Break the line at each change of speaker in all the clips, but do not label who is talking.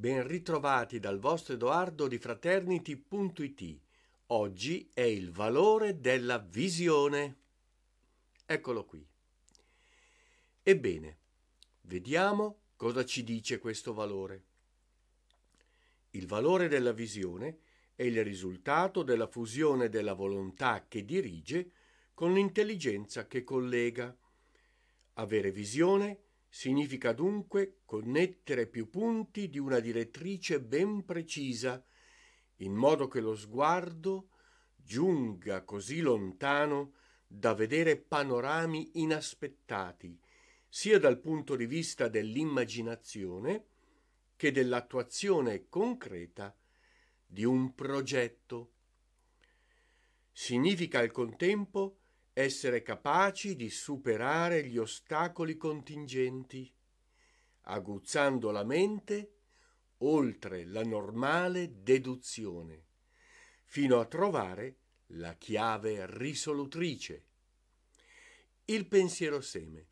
Ben ritrovati dal vostro Edoardo di Fraternity.it. Oggi è il valore della visione. Eccolo qui. Ebbene, vediamo cosa ci dice questo valore. Il valore della visione è il risultato della fusione della volontà che dirige con l'intelligenza che collega. Avere visione significa dunque connettere più punti di una direttrice ben precisa, in modo che lo sguardo giunga così lontano da vedere panorami inaspettati, sia dal punto di vista dell'immaginazione che dell'attuazione concreta di un progetto. Significa al contempo essere capaci di superare gli ostacoli contingenti, aguzzando la mente oltre la normale deduzione, fino a trovare la chiave risolutrice. Il pensiero seme.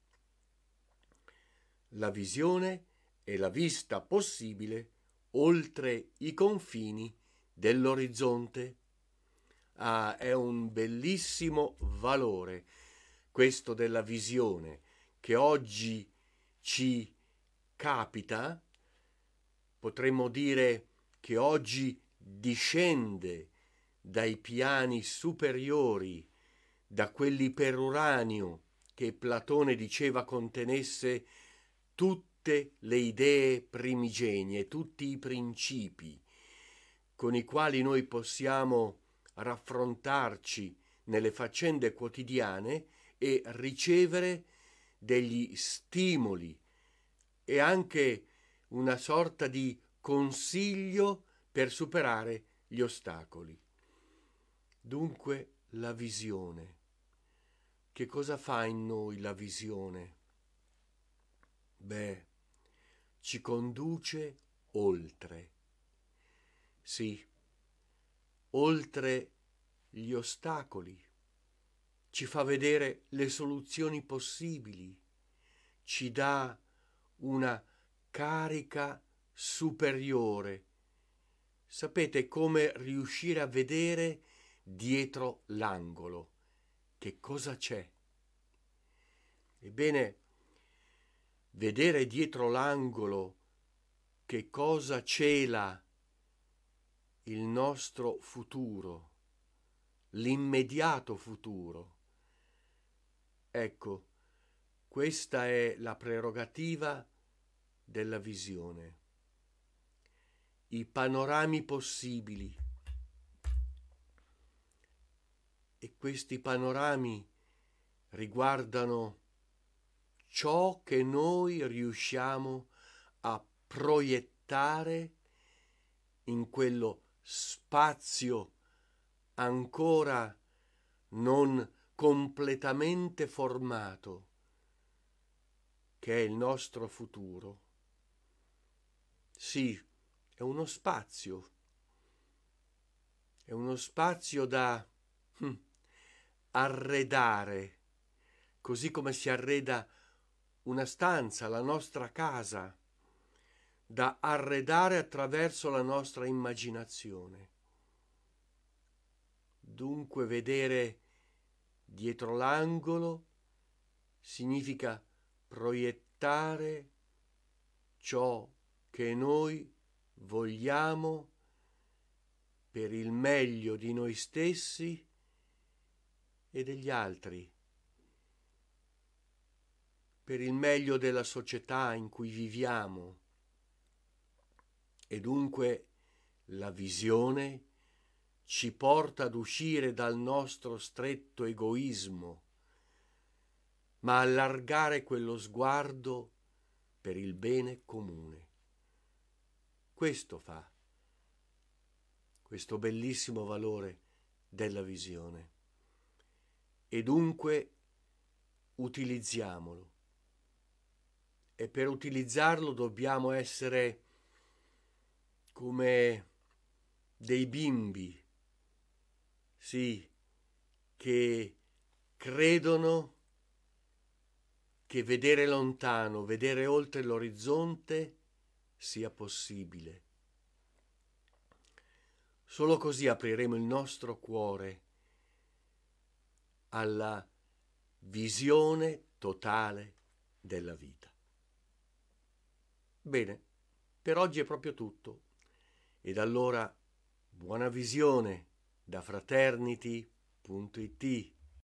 La visione è la vista possibile oltre i confini dell'orizzonte ah, è un bellissimo valore questo della visione che oggi ci capita, potremmo dire che oggi discende dai piani superiori, da quell'iperuranio che Platone diceva contenesse tutte le idee primigenie, tutti i principi con i quali noi possiamo raffrontarci nelle faccende quotidiane e ricevere degli stimoli e anche una sorta di consiglio per superare gli ostacoli. Dunque la visione. Che cosa fa in noi la visione? Beh, ci conduce oltre. Sì, oltre gli ostacoli, ci fa vedere le soluzioni possibili, ci dà una carica superiore. Sapete come riuscire a vedere dietro l'angolo che cosa c'è. Ebbene, vedere dietro l'angolo che cosa cela il nostro futuro, l'immediato futuro. Ecco, questa è la prerogativa della visione. I panorami possibili. E questi panorami riguardano ciò che noi riusciamo a proiettare in quello spazio ancora non completamente formato, che è il nostro futuro. Sì, è uno spazio, è uno spazio da hm, arredare, così come si arreda una stanza, la nostra casa da arredare attraverso la nostra immaginazione. Dunque vedere dietro l'angolo significa proiettare ciò che noi vogliamo per il meglio di noi stessi e degli altri, per il meglio della società in cui viviamo. E dunque la visione ci porta ad uscire dal nostro stretto egoismo, ma allargare quello sguardo per il bene comune. Questo fa questo bellissimo valore della visione. E dunque utilizziamolo. E per utilizzarlo dobbiamo essere come dei bimbi, sì, che credono che vedere lontano, vedere oltre l'orizzonte sia possibile. Solo così apriremo il nostro cuore alla visione totale della vita. Bene, per oggi è proprio tutto. Ed allora buona visione da fraternity.it